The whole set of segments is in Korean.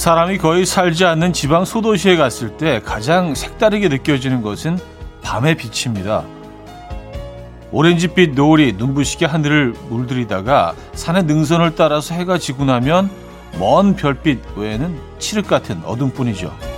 사람이 거의 살지 않는 지방 소도시에 갔을 때 가장 색다르게 느껴지는 것은 밤의 빛입니다. 오렌지빛 노을이 눈부시게 하늘을 물들이다가 산의 능선을 따라서 해가 지고 나면 먼 별빛 외에는 칠흑 같은 어둠뿐이죠.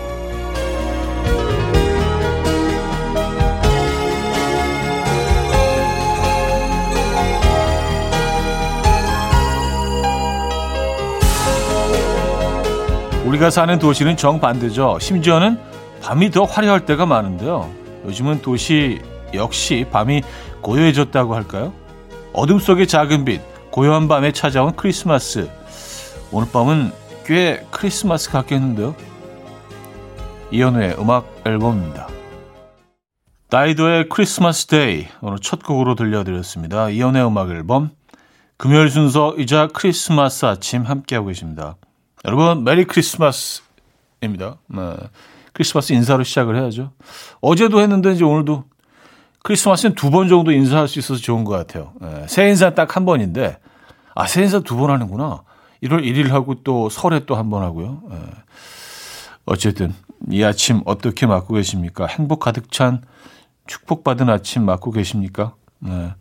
우리가 사는 도시는 정반대죠. 심지어는 밤이 더 화려할 때가 많은데요. 요즘은 도시 역시 밤이 고요해졌다고 할까요? 어둠 속의 작은 빛, 고요한 밤에 찾아온 크리스마스. 오늘 밤은 꽤 크리스마스 같겠는데요. 이현우의 음악 앨범입니다. 다이도의 Christmas Day 오늘 첫 곡으로 들려드렸습니다. 이현우의 음악 앨범 금요일 순서이자 크리스마스 아침 함께하고 계십니다. 여러분 메리 크리스마스입니다. 네. 크리스마스 인사로 시작을 해야죠. 어제도 했는데 이제 오늘도 크리스마스는 두 번 정도 인사할 수 있어서 좋은 것 같아요. 네. 새 인사 딱 한 번인데 아 새 인사 두 번 하는구나. 1월 1일 하고 또 설에 또 한 번 하고요. 네. 어쨌든 이 아침 어떻게 맞고 계십니까? 행복 가득 찬 축복받은 아침 맞고 계십니까? 네.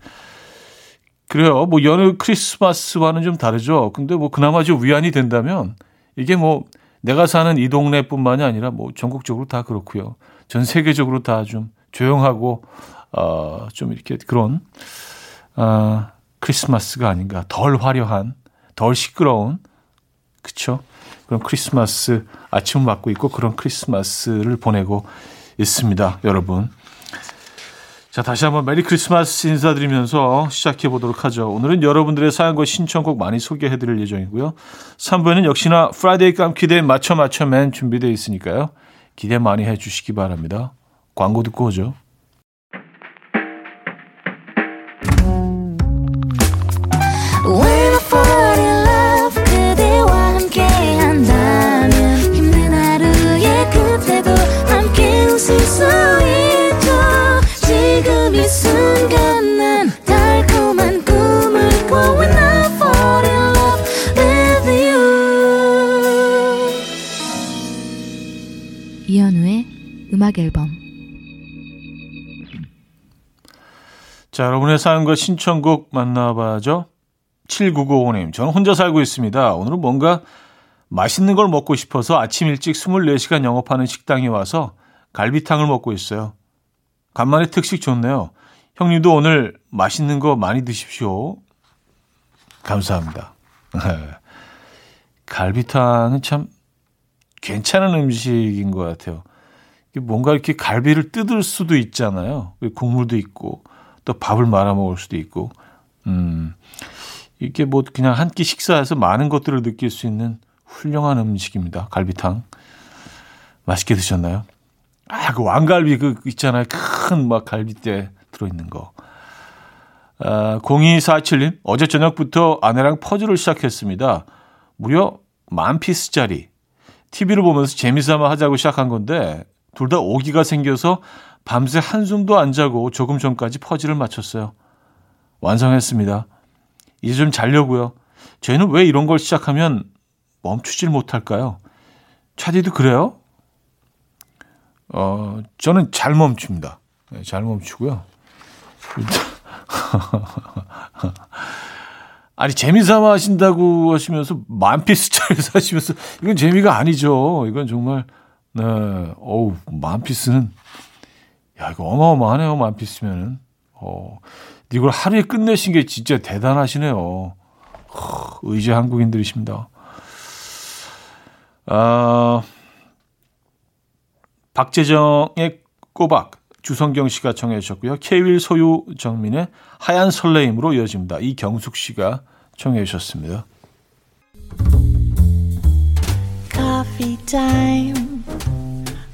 그래요. 뭐 여느 크리스마스와는 좀 다르죠. 근데 뭐 그나마 좀 위안이 된다면 이게 뭐 내가 사는 이 동네뿐만이 아니라 뭐 전국적으로 다 그렇고요. 전 세계적으로 다 좀 조용하고 어, 좀 이렇게 그런 어, 크리스마스가 아닌가. 덜 화려한, 덜 시끄러운 그쵸? 그런 크리스마스 아침을 맞고 있고 그런 크리스마스를 보내고 있습니다, 여러분. 자, 다시 한번 Merry Christmas 인사드리면서 시작해 보도록 하죠. 오늘은 여러분들의 사연과 신청곡 많이 소개해 드릴 예정이고요. 3부에는 역시나 Friday 깜퀴데이 맞춰 맞춰 man 준비되어 있으니까요. 기대 많이 해 주시기 바랍니다. 광고 듣고 오죠. 자, 여러분의 사연과 신청곡 만나봐죠. 7995님, 저는 혼자 살고 있습니다. 오늘은 뭔가 맛있는 걸 먹고 싶어서 아침 일찍 24시간 영업하는 식당에 와서 갈비탕을 먹고 있어요. 간만에 특식 좋네요. 형님도 오늘 맛있는 거 많이 드십시오. 감사합니다. 갈비탕은 참 괜찮은 음식인 것 같아요. 뭔가 이렇게 갈비를 뜯을 수도 있잖아요. 국물도 있고 또 밥을 말아 먹을 수도 있고, 음, 이게 뭐 그냥 한 끼 식사해서 많은 것들을 느낄 수 있는 훌륭한 음식입니다. 갈비탕 맛있게 드셨나요? 아, 그 왕갈비 그 있잖아요. 큰 막 갈비뼈 들어있는 거. 아, 0247님, 어제 저녁부터 아내랑 퍼즐을 시작했습니다. 무려 만 피스짜리. TV를 보면서 재미삼아 하자고 시작한 건데, 둘 다 오기가 생겨서 밤새 한숨도 안 자고 조금 전까지 퍼즐을 맞췄어요. 완성했습니다. 이제 좀 자려고요. 저희는 왜 이런 걸 시작하면 멈추질 못할까요? 차디도 그래요? 어, 저는 잘 멈춥니다. 네, 잘 멈추고요. 아니, 재미삼아 하신다고 하시면서 만 피스짜리 사시면서 이건 재미가 아니죠. 이건 정말 네. 어우, 만피스는, 야, 이거 어마어마하네요, 만피스면은. 어, 이걸 하루에 끝내신 게 진짜 대단하시네요. 허, 의지 한국인들이십니다. 아, 박재정의 꼬박, 주성경 씨가 청해 주셨고요. 케윌 소유 정민의 하얀 설레임으로 이어집니다. 이경숙 씨가 청해 주셨습니다. Coffee.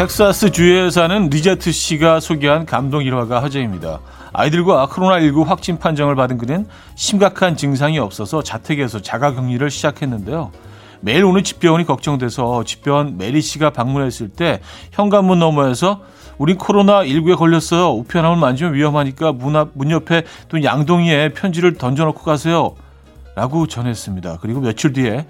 텍사스 주에 사는 리제트 씨가 소개한 감동 일화가 화제입니다. 아이들과 코로나19 확진 판정을 받은 그는 심각한 증상이 없어서 자택에서 자가격리를 시작했는데요. 매일 오는 집배원이 걱정돼서 집배원 메리 씨가 방문했을 때 현관문 너머에서 우린 코로나19에 걸렸어요. 우편함을 만지면 위험하니까 문, 앞, 문 옆에 또 양동이에 편지를 던져놓고 가세요. 라고 전했습니다. 그리고 며칠 뒤에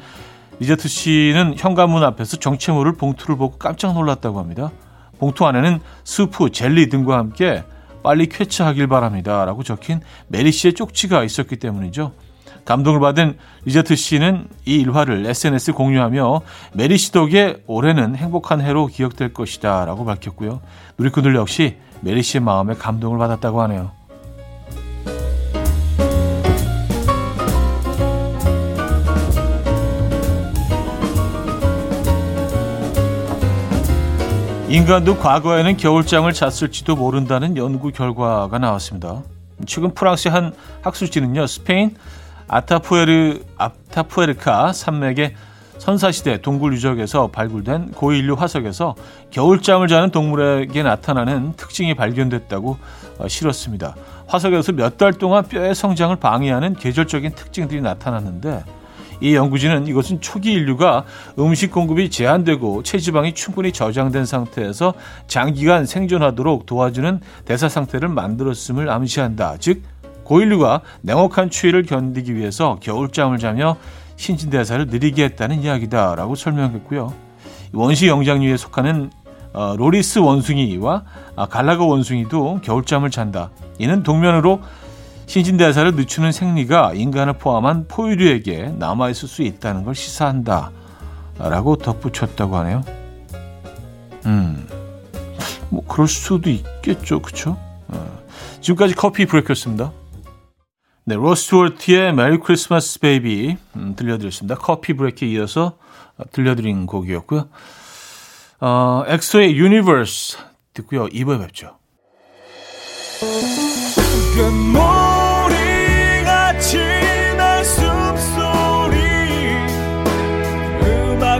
리제트 씨는 현관문 앞에서 정체모를 봉투를 보고 깜짝 놀랐다고 합니다. 봉투 안에는 스프, 젤리 등과 함께 빨리 쾌차하길 바랍니다. 라고 적힌 메리 씨의 쪽지가 있었기 때문이죠. 감동을 받은 리제트 씨는 이 일화를 SNS에 공유하며 메리 씨 덕에 올해는 행복한 해로 기억될 것이다 라고 밝혔고요. 누리꾼들 역시 메리 씨의 마음에 감동을 받았다고 하네요. 인간도 과거에는 겨울잠을 잤을지도 모른다는 연구 결과가 나왔습니다. 최근 프랑스의 한 학술지는요, 스페인 아타푸에르, 아타푸에르카 산맥의 선사시대 동굴 유적에서 발굴된 고인류 화석에서 겨울잠을 자는 동물에게 나타나는 특징이 발견됐다고 어, 실었습니다. 화석에서 몇 달 동안 뼈의 성장을 방해하는 계절적인 특징들이 나타났는데 이 연구진은 이것은 초기 인류가 음식 공급이 제한되고 체지방이 충분히 저장된 상태에서 장기간 생존하도록 도와주는 대사 상태를 만들었음을 암시한다. 즉 고인류가 냉혹한 추위를 견디기 위해서 겨울잠을 자며 신진대사를 느리게 했다는 이야기다라고 설명했고요. 원시 영장류에 속하는 어, 로리스 원숭이와 아, 갈라고 원숭이도 겨울잠을 잔다. 이는 동면으로 신진대사를 늦추는 생리가 인간을 포함한 포유류에게 남아있을 수 있다는 걸 시사한다. 라고 덧붙였다고 하네요. 음, 뭐, 그럴 수도 있겠죠. 그쵸? 어. 지금까지 coffee break였습니다. 네, 로드 스튜어트의 Merry Christmas Baby 음, 들려드렸습니다. coffee break에 이어서 들려드린 곡이었고요. 어, 엑소의 Universe 듣고요. 2부에 뵙죠.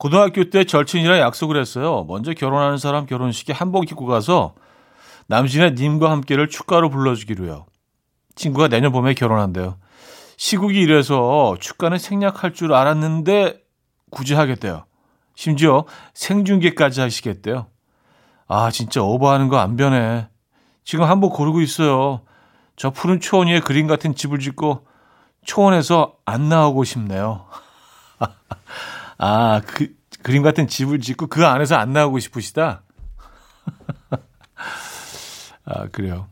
고등학교 때 절친이랑 약속을 했어요. 먼저 결혼하는 사람 결혼식에 한복 입고 가서 남진의 님과 함께를 축가로 불러주기로요. 친구가 내년 봄에 결혼한대요. 시국이 이래서 축가는 생략할 줄 알았는데 굳이 하겠대요. 심지어 생중계까지 하시겠대요. 아 진짜 오버하는 거 안 변해. 지금 한복 고르고 있어요. 저 푸른 초원 위에 그림 같은 집을 짓고 초원에서 안 나오고 싶네요. 아, 그, 그림 같은 집을 짓고 그 안에서 안 나오고 싶으시다? 아, 그래요.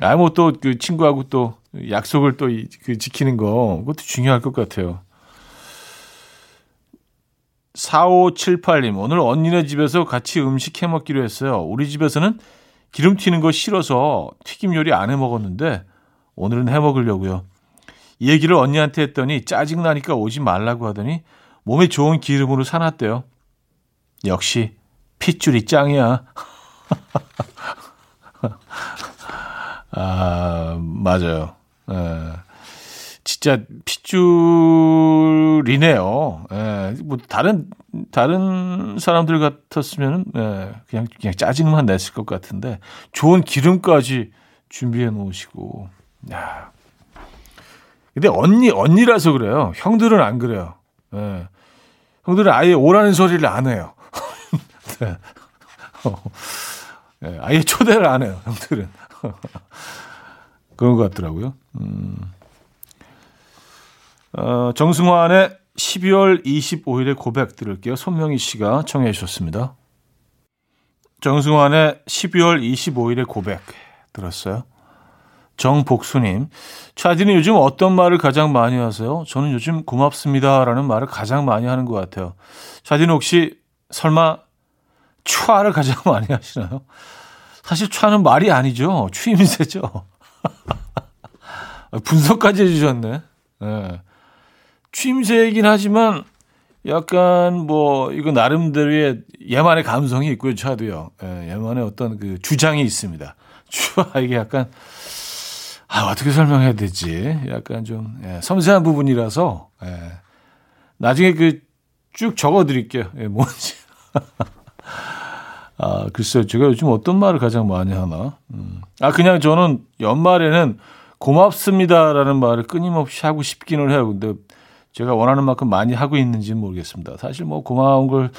아, 뭐 또 그 친구하고 또 약속을 또그 지키는 거, 그것도 중요할 것 같아요. 4578님, 오늘 언니네 집에서 같이 음식 해 먹기로 했어요. 우리 집에서는 기름 튀는 거 싫어서 튀김 요리 안 해 먹었는데 오늘은 해 먹으려고요. 이 얘기를 언니한테 했더니 짜증나니까 오지 말라고 하더니 몸에 좋은 기름으로 사놨대요. 역시 핏줄이 짱이야. 아, 맞아요. 에, 진짜 핏줄이네요. 에, 뭐 다른 다른 사람들 같았으면 예, 그냥 그냥 짜증만 냈을 것 같은데 좋은 기름까지 준비해 놓으시고 야. 근데 언니 언니라서 그래요. 형들은 안 그래요. 예. 형들은 아예 오라는 소리를 안 해요. 네. 어. 예, 아예 초대를 안 해요. 형들은 그런 것 같더라고요. 음. 어, 정승환의 12월 25일의 고백 들을게요. 손명희 씨가 청해 주셨습니다. 정승환의 12월 25일의 고백 들었어요. 정복수님, 차디는 요즘 어떤 말을 가장 많이 하세요? 저는 요즘 고맙습니다라는 말을 가장 많이 하는 것 같아요. 차디는 혹시 설마 추아를 가장 많이 하시나요? 사실 차는 말이 아니죠. 추임새죠. 분석까지 해주셨네. 네. 추임새이긴 하지만 약간 뭐 이거 나름대로의 얘만의 감성이 있고요. 차도요. 예, 얘만의 어떤 그 주장이 있습니다. 추아 이게 약간 아 어떻게 설명해야 되지? 약간 좀 예, 섬세한 부분이라서 예. 나중에 그 쭉 적어 드릴게요. 예, 뭔지. 아 글쎄요, 제가 요즘 어떤 말을 가장 많이 하나? 음. 아 그냥 저는 연말에는 고맙습니다라는 말을 끊임없이 하고 싶기는 해요. 근데 제가 원하는 만큼 많이 하고 있는지는 모르겠습니다. 사실 뭐 고마운 걸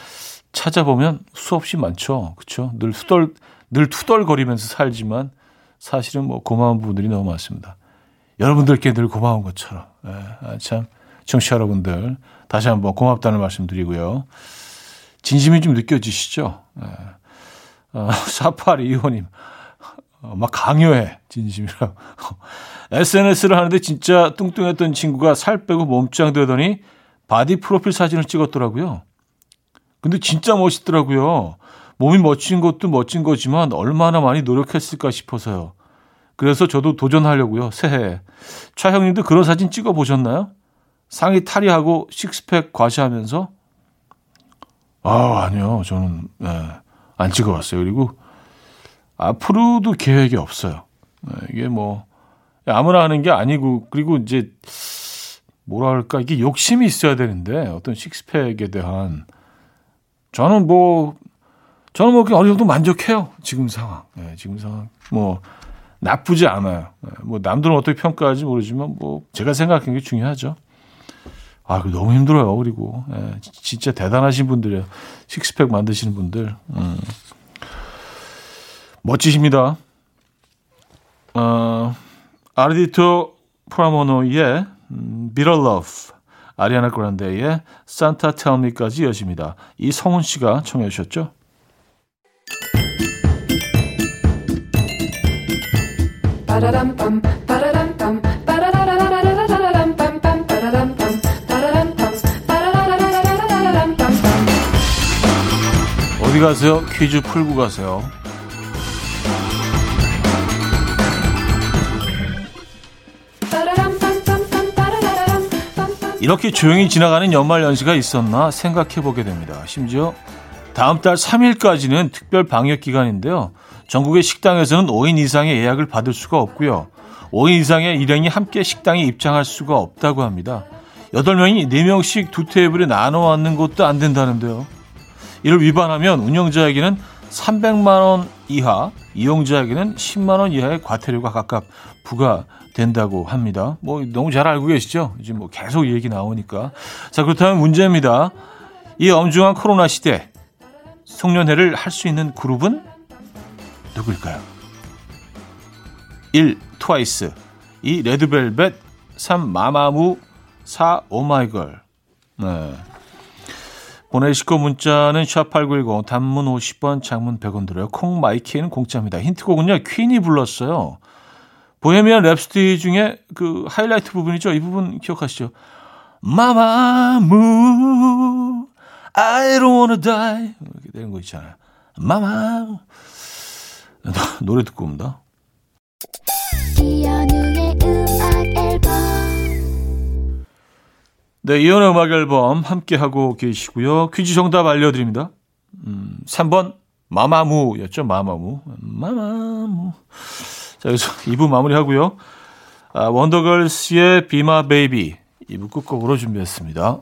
찾아보면 수없이 많죠. 그렇죠? 늘 투덜 늘 투덜거리면서 살지만 사실은 뭐 고마운 부분들이 너무 많습니다. 여러분들께 늘 고마운 것처럼. 예, 아, 참 청취자 여러분들 다시 한번 고맙다는 말씀 드리고요. 진심이 좀 느껴지시죠? 예. 어, 사파리 이호님 어, 막 강요해 진심이라고. SNS를 하는데 진짜 뚱뚱했던 친구가 살 빼고 몸짱 되더니 body 프로필 사진을 찍었더라고요. 근데 진짜 멋있더라고요. 몸이 멋진 것도 멋진 거지만 얼마나 많이 노력했을까 싶어서요. 그래서 저도 도전하려고요. 새해. 차 형님도 그런 사진 찍어 보셨나요? 상의 탈의하고 six-pack 과시하면서? 아, 아니요. 저는 네, 안 찍어 봤어요. 그리고 앞으로도 계획이 없어요. 네, 이게 뭐 아무나 하는 게 아니고 그리고 이제 뭐랄까 이게 욕심이 있어야 되는데 어떤 식스팩에 대한 저는 뭐 저는 뭐 어느 정도 만족해요 지금 상황 네, 지금 상황 뭐 나쁘지 않아요 네, 뭐 남들은 어떻게 평가할지 모르지만 뭐 제가 생각하는 게 중요하죠 아 너무 힘들어요 그리고 네, 진짜 대단하신 분들이에요 식스팩 만드시는 분들 음. 멋지십니다 어. 아르디토 프라모노의 Bitter Love, 아리아나 그란데의 Santa Tell Me까지 이어집니다. 이성훈 씨가 청해 주셨죠? 어디 가세요? 퀴즈 풀고 가세요. 이렇게 조용히 지나가는 연말 연시가 있었나 생각해 보게 됩니다. 심지어 다음 달 3일까지는 특별 방역 기간인데요. 전국의 식당에서는 5인 이상의 예약을 받을 수가 없고요. 5인 이상의 일행이 함께 식당에 입장할 수가 없다고 합니다. 8명이 4명씩 두 테이블에 나눠 앉는 것도 안 된다는데요. 이를 위반하면 운영자에게는 300만 원 이하, 이용자에게는 10만 원 이하의 과태료가 각각 부과된다고 합니다. 뭐 너무 잘 알고 계시죠? 이제 뭐 계속 얘기 나오니까. 자, 그렇다면 문제입니다. 이 엄중한 코로나 시대 송년회를 할 수 있는 그룹은 누구일까요? 1. 트와이스 2. 레드벨벳 3. 마마무 4. 오마이걸 네. 보내시고 문자는 샵8910 단문 50원 장문 100원 들어요. 콩 마이케이는 공짜입니다. 힌트곡은요. 퀸이 불렀어요. Bohemian Rhapsody 중에 그 하이라이트 부분이죠. 이 부분 기억하시죠? Mama ooh I don't wanna die 이렇게 되는 거 있잖아요. 마마 노래 듣고 옵니다. 네, 이연의 음악 앨범 함께하고 계시고요. 퀴즈 정답 알려드립니다. 음, 3번 마마무였죠. 마마무. 마마무. 자, 여기서 2부 마무리하고요. 아, 원더걸스의 비마 베이비 2부 끝곡으로 준비했습니다.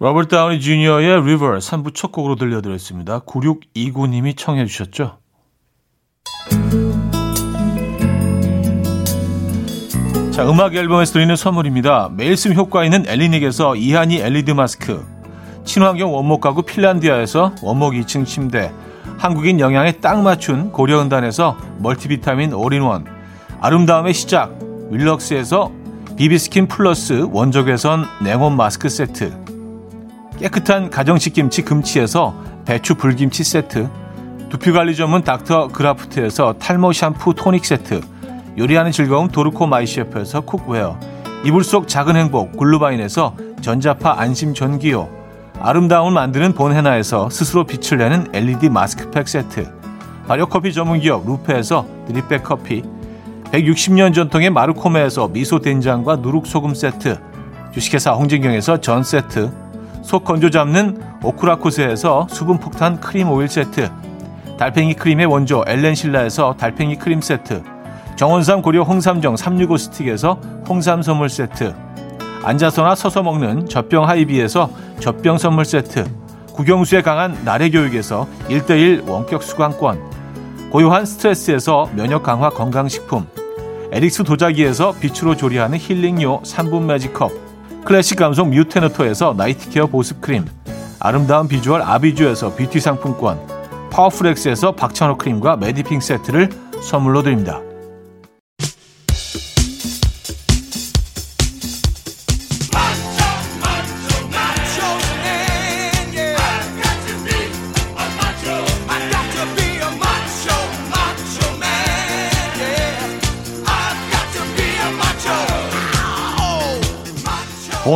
로버트 다우니 주니어의 River 3부 첫 곡으로 들려드렸습니다. 9629님이 청해 주셨죠. 자, 음악 앨범에서 드리는 선물입니다. 매일 쓰 효과 있는 엘리닉에서 이하늬 LED 마스크, 친환경 원목 가구 핀란디아에서 원목 2층 침대, 한국인 영양에 딱 맞춘 고려은단에서 multivitamin all-in-one 아름다움의 시작 윌럭스에서 비비스킨 플러스 원적외선 냉온 마스크 세트 깨끗한 가정식 김치 금치에서 배추 불김치 세트 두피관리 전문 닥터 그라프트에서 탈모 샴푸 토닉 세트 요리하는 즐거움 도르코 마이셰프에서 cookware 이불 속 작은 행복 글루바인에서 전자파 안심 전기요 아름다움을 만드는 본헤나에서 스스로 빛을 내는 LED 마스크팩 세트 발효커피 전문기업 루페에서 drip bag 커피 160년 전통의 마르코메에서 미소 된장과 누룩소금 세트 주식회사 홍진경에서 전 세트 속 건조 잡는 오크라코스에서 수분 폭탄 크림 오일 세트 달팽이 크림의 원조 엘렌실라에서 달팽이 크림 세트 정원삼 고려 홍삼정 365 스틱에서 홍삼 선물 세트 앉아서나 서서 먹는 젖병 하이비에서 젖병 선물 세트 국영수에 강한 나래 교육에서 1대1 원격 수강권 고요한 스트레스에서 면역 강화 건강식품 에릭스 도자기에서 빛으로 조리하는 힐링요 3분 magic cup 클래식 감성 뮤테너토에서 night care 보습크림 아름다운 비주얼 아비주에서 뷰티 상품권 파워풀엑스에서 박찬호 크림과 메디핑 세트를 선물로 드립니다.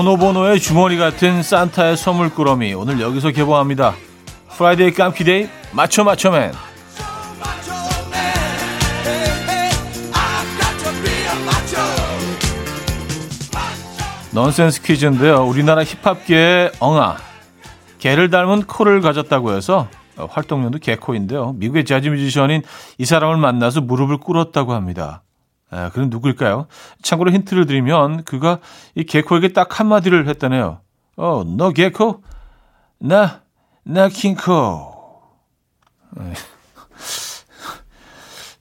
보노보노의 주머니 같은 산타의 선물꾸러미 오늘 여기서 개봉합니다. Friday 깜퀴데이 맞춰 맞춰 man 넌센스 퀴즈인데요. 우리나라 힙합계의 엉아 개를 닮은 코를 가졌다고 해서 활동명도 개코인데요. 미국의 재즈 뮤지션인 이 사람을 만나서 무릎을 꿇었다고 합니다. 아, 그럼 누굴까요? 참고로 힌트를 드리면 그가 이 개코에게 딱 한마디를 했다네요. 어, 너 개코? 나, 나 킹코. 네.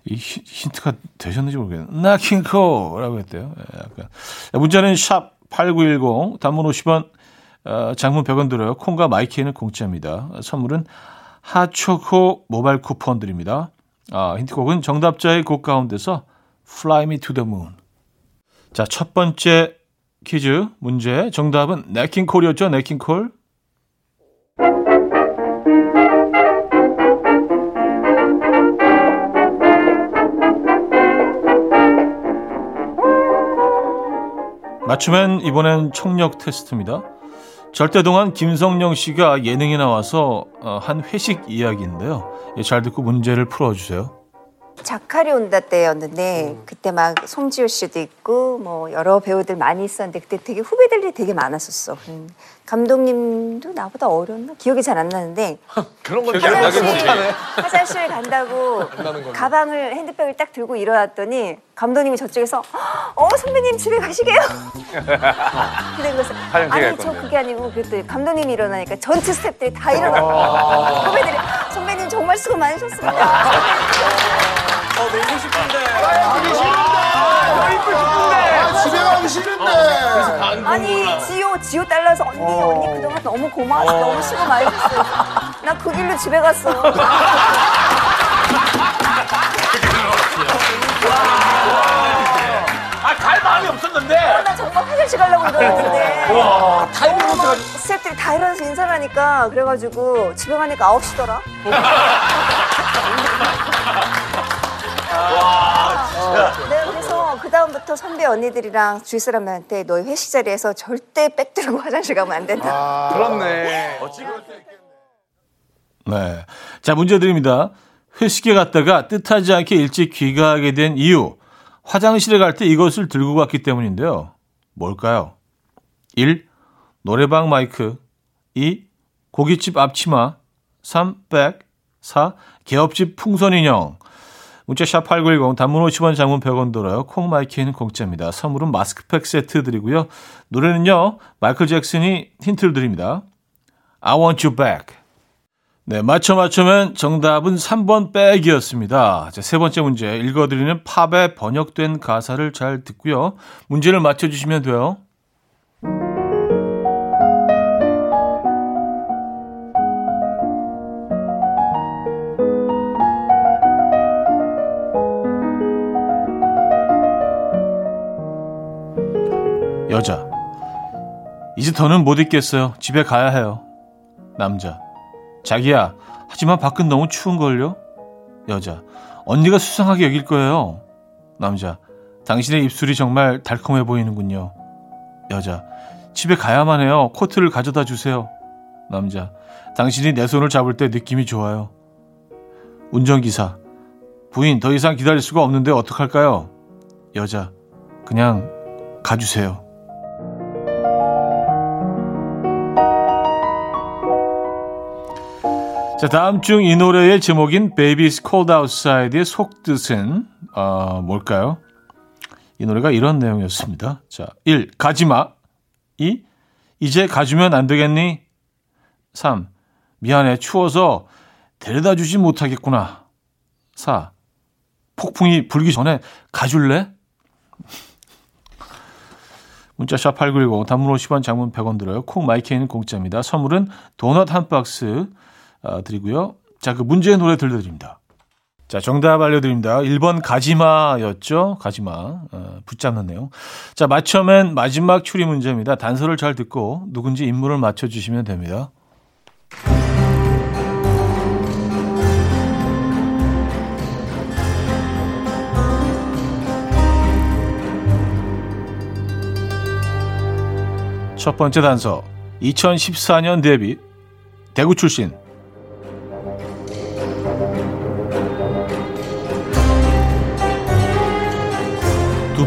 이 힌트가 되셨는지 모르겠네요. 나 킹코라고 했대요. 네, 약간. 문자는 샵 8910, 단문 50원, 어, 장문 100원 들어요. 콩과 마이케이는 공짜입니다. 선물은 핫초코 모바일 쿠폰 드립니다. 아, 힌트곡은 정답자의 곡 가운데서 Fly Me to the Moon. 자, 첫 번째 퀴즈 문제 정답은 네킹콜이었죠. 네킹콜. 맞추면 이번엔 청력 테스트입니다. 절대 동안 김성령 씨가 예능에 나와서 어, 한 회식 이야기인데요. 예, 잘 듣고 문제를 풀어주세요. 자카리 온다 때였는데 음. 그때 막 송지효 씨도 있고 뭐 여러 배우들 많이 있었는데 그때 되게 후배들이 되게 많았었어. 음. 감독님도 나보다 어렸나 기억이 잘 안 나는데 그런 건 화장실, 못하네. 화장실 간다고 가방을 핸드백을 딱 들고 일어났더니 감독님이 저쪽에서 어 선배님 집에 가시게요. 근데 그래서 아니 저 그게 아니고 그랬더니 감독님이 일어나니까 전체 스태프들이 다 일어나고 아. 후배들이 선배님 정말 수고 많으셨습니다. 어, 놀고 싶은데. 가기 싫은데. 놀고 싶은데. 집에 가기 싫은데. 아니 지호 지호 딸라서 언니 어. 언니 그동안 너무 고마웠어. 어. 너무 수고 많이 했어. 나 그 길로 집에 갔어. 아, 갈 마음이 없었는데. 어, 나 정말 화장실 가려고 그러는데. 와, 타이밍 못 해가지고. 스태프들이 다 일어나서 인사를 하니까 그래가지고 집에 가니까 9시더라. 네, 그래서 그 다음부터 선배 언니들이랑 주위 사람들한테 너희 회식 자리에서 절대 백 들고 화장실 가면 안 된다. 아, 그렇네. 네. 자, 문제 드립니다. 회식에 갔다가 뜻하지 않게 일찍 귀가하게 된 이유. 화장실에 갈 때 이것을 들고 갔기 때문인데요. 뭘까요? 1. 노래방 마이크 2. 고깃집 앞치마 3. 백 4. 개업집 풍선인형 문자 샵 8910 단문 50원 장문 100원 들어요. 콩 마이크는 공짜입니다. 선물은 마스크팩 세트 드리고요. 노래는요. 마이클 잭슨이 힌트를 드립니다. I want you back. 네, 맞춰 맞추면 정답은 3번 백이었습니다. 자, 세 번째 문제 읽어드리는 팝에 번역된 가사를 잘 듣고요. 문제를 맞춰주시면 돼요. 이제 더는 못 있겠어요. 집에 가야 해요. 남자. 자기야, 하지만 밖은 너무 추운걸요? 여자. 언니가 수상하게 여길 거예요. 남자. 당신의 입술이 정말 달콤해 보이는군요. 여자. 집에 가야만 해요. 코트를 가져다 주세요. 남자. 당신이 내 손을 잡을 때 느낌이 좋아요. 운전기사. 부인, 더 이상 기다릴 수가 없는데 어떡할까요? 여자. 그냥 가주세요. 자, 다음 중 이 노래의 제목인 Baby's Cold Outside의 속뜻은 어, 뭘까요? 이 노래가 이런 내용이었습니다. 자, 1. 가지마. 2. 이제 가주면 안 되겠니? 3. 미안해. 추워서 데려다 주지 못하겠구나. 4. 폭풍이 불기 전에 가줄래? 문자 샵 8910 단문 50원 장문 100원 들어요. 콩 마이케이는 공짜입니다. 선물은 도넛 한 박스 어, 드리고요. 자, 그 문제의 노래 들려드립니다. 자, 정답 알려드립니다. 1번 가지마였죠? 가지마. 어, 붙잡는 내용. 자, 맞춰맨 마지막 추리 문제입니다. 단서를 잘 듣고 누군지 인물을 맞춰주시면 됩니다. 첫 번째 단서 2014년 데뷔 대구 출신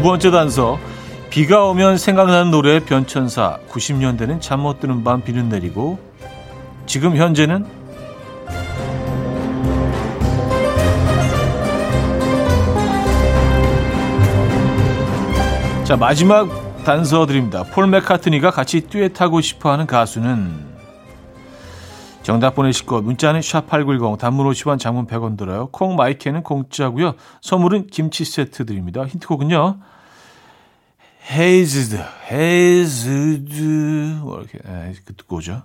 번째 단서 비가 오면 생각나는 노래 변천사 90년대는 잠 못 드는 밤 비는 내리고 지금 현재는 자 마지막 단서 드립니다. 폴 맥카트니가 같이 듀엣하고 싶어하는 가수는 정답 보내실 것 문자는 샵8910 단문 50원 장문 100원 들어요. 콩 마이크는 공짜고요. 선물은 김치 세트 드립니다. 힌트곡은요. 헤이즈드 헤이즈드 뭐 이렇게 에, 그 듣고 오죠.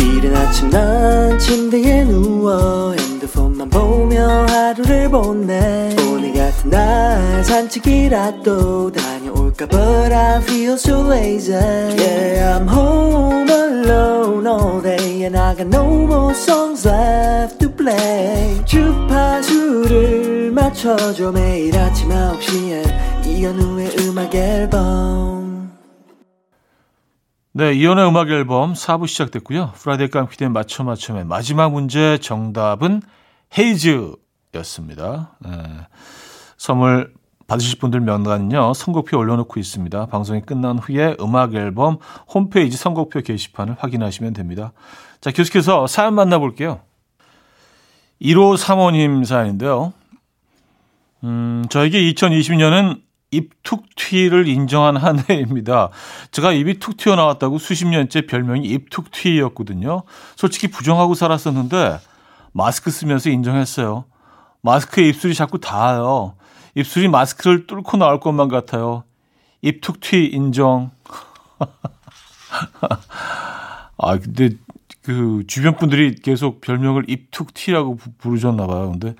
이른 아침 난 침대에 누워 핸드폰만 보며 하루를 보내 오늘 같은 날 산책이라도 다 녀올까 But I feel so lazy. Yeah I'm home alone all day And I got no more songs left to play. 주파수를 맞춰줘 매일 아침 9시에. 이현우의 음악 앨범. 네, 이현우의 음악 앨범 4부 시작됐고요. Friday 깡피디의 맞춰 맞춰맨 마지막 문제 정답은 헤이즈였습니다. 네, 선물 받으실 분들 명단은요. 선곡표 올려놓고 있습니다. 방송이 끝난 후에 음악 앨범 홈페이지 선곡표 게시판을 확인하시면 됩니다. 자, 계속해서 사연 만나볼게요. 1호 사모님 사연인데요. 음, 저에게 2020년은 입툭 튀를 인정한 한 해입니다. 제가 입이 툭 튀어나왔다고 수십 년째 별명이 입툭 튀였거든요. 솔직히 부정하고 살았었는데 마스크 쓰면서 인정했어요. 마스크에 입술이 자꾸 닿아요. 입술이 마스크를 뚫고 나올 것만 같아요. 입툭 튀 인정. 아, 근데 그 주변 분들이 계속 별명을 입툭 튀라고 부르셨나 봐요. 근데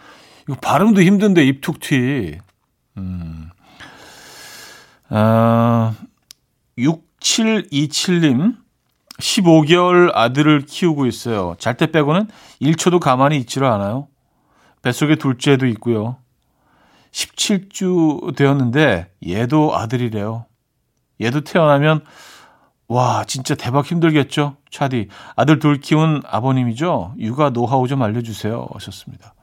이거 발음도 힘든데 입툭 튀. 음. 아, 6727님, 15개월 아들을 키우고 있어요. 잘 때 빼고는 1초도 가만히 있지를 않아요. 뱃속에 둘째도 있고요. 17주 되었는데 얘도 아들이래요. 얘도 태어나면 와 진짜 대박 힘들겠죠. 차디 아들 둘 키운 아버님이죠. 육아 노하우 좀 알려주세요. 하셨습니다.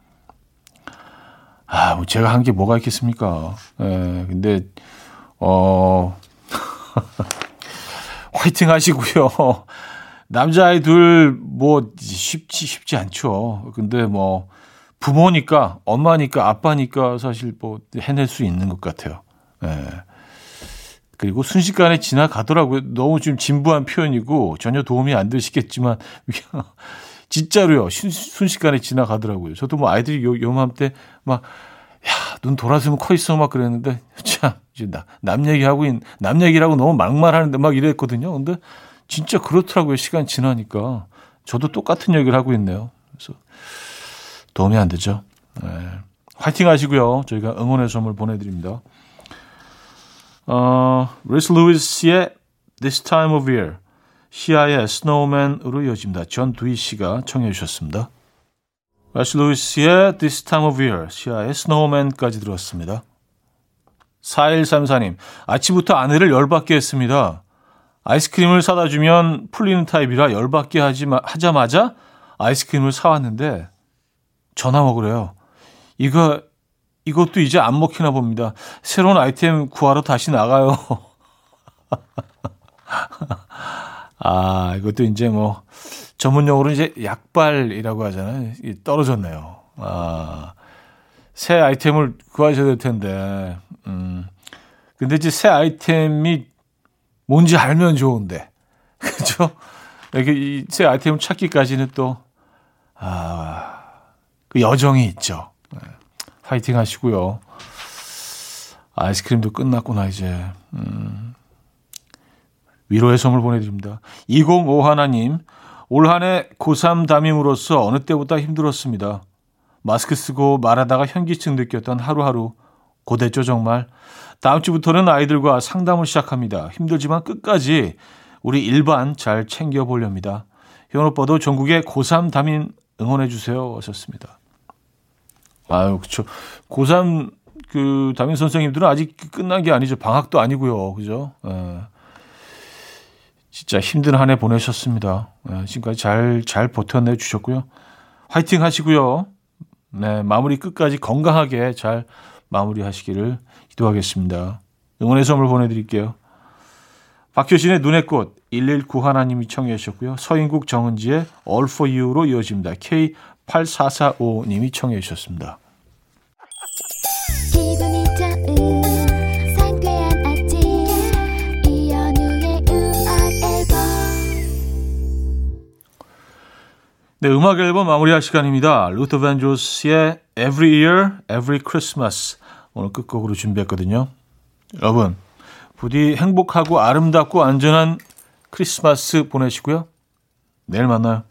아, 뭐 제가 한 게 뭐가 있겠습니까? 예, 근데 어, 화이팅 하시고요. 남자아이 둘, 뭐, 쉽지, 쉽지 않죠. 근데 뭐, 부모니까, 엄마니까, 아빠니까 사실 뭐, 해낼 수 있는 것 같아요. 예. 그리고 순식간에 지나가더라고요. 너무 좀 진부한 표현이고, 전혀 도움이 안 되시겠지만, 진짜로요. 순식간에 지나가더라고요. 저도 뭐 아이들이 요, 요맘때 막, 야, 눈 돌아서면 커 있어 막 그랬는데 참 이제 나, 남 얘기하고 있, 남 얘기라고 너무 막말하는데 막 이랬거든요. 근데 진짜 그렇더라고요. 시간 지나니까 저도 똑같은 얘기를 하고 있네요. 그래서 도움이 안 되죠. 네. 화이팅 하시고요. 저희가 응원의 선물 보내드립니다. 어, 리스 루이스의 This Time of Year, 시아의 Snowman으로 이어집니다. 전 두희 씨가 청해 주셨습니다. 리스 루이스의 This Time of Year, 시아의 Snowman까지 들었습니다. 4134님, 아침부터 아내를 열받게 했습니다. 아이스크림을 사다 주면 풀리는 타입이라 열받게 하지 마, 하자마자 아이스크림을 사왔는데 전화 먹으래요. 이거 이것도 이제 안 먹히나 봅니다. 새로운 아이템 구하러 다시 나가요. 아, 이것도 이제 뭐 전문 용어로 이제 약발이라고 하잖아요. 떨어졌네요. 아. 새 아이템을 구하셔야 될 텐데. 음. 근데 이제 새 아이템이 뭔지 알면 좋은데. 그죠? 이렇게 이새 아이템 찾기까지는 또, 아, 그 여정이 있죠. 네. 파이팅 하시고요. 아이스크림도 끝났구나, 이제. 음. 위로의 선물 보내드립니다. 205 하나님, 올 한 해 고3 담임으로서 어느 때보다 힘들었습니다. 마스크 쓰고 말하다가 현기증 느꼈던 하루하루 고됐죠, 정말. 다음 주부터는 아이들과 상담을 시작합니다. 힘들지만 끝까지 우리 일반 잘 챙겨보렵니다. 현 오빠도 전국의 고3 담임 응원해주세요. 하셨습니다. 아유, 그쵸. 고3 그 담임 선생님들은 아직 끝난 게 아니죠. 방학도 아니고요. 그죠? 예. 진짜 힘든 한 해 보내셨습니다. 예, 지금까지 잘, 잘 버텨내 주셨고요. 화이팅 하시고요. 네, 마무리 끝까지 건강하게 잘 마무리 하시기를 기도하겠습니다. 응원의 선물 보내드릴게요. 박효신의 눈의 꽃 119 하나님이 청해 주셨고요. 서인국 정은지의 All for You로 이어집니다. K8445님이 청해 주셨습니다. 네, 음악 앨범 마무리할 시간입니다. 루터 밴조스의 Every Year, Every Christmas 오늘 끝곡으로 준비했거든요. 여러분, 부디 행복하고 아름답고 안전한 크리스마스 보내시고요. 내일 만나요.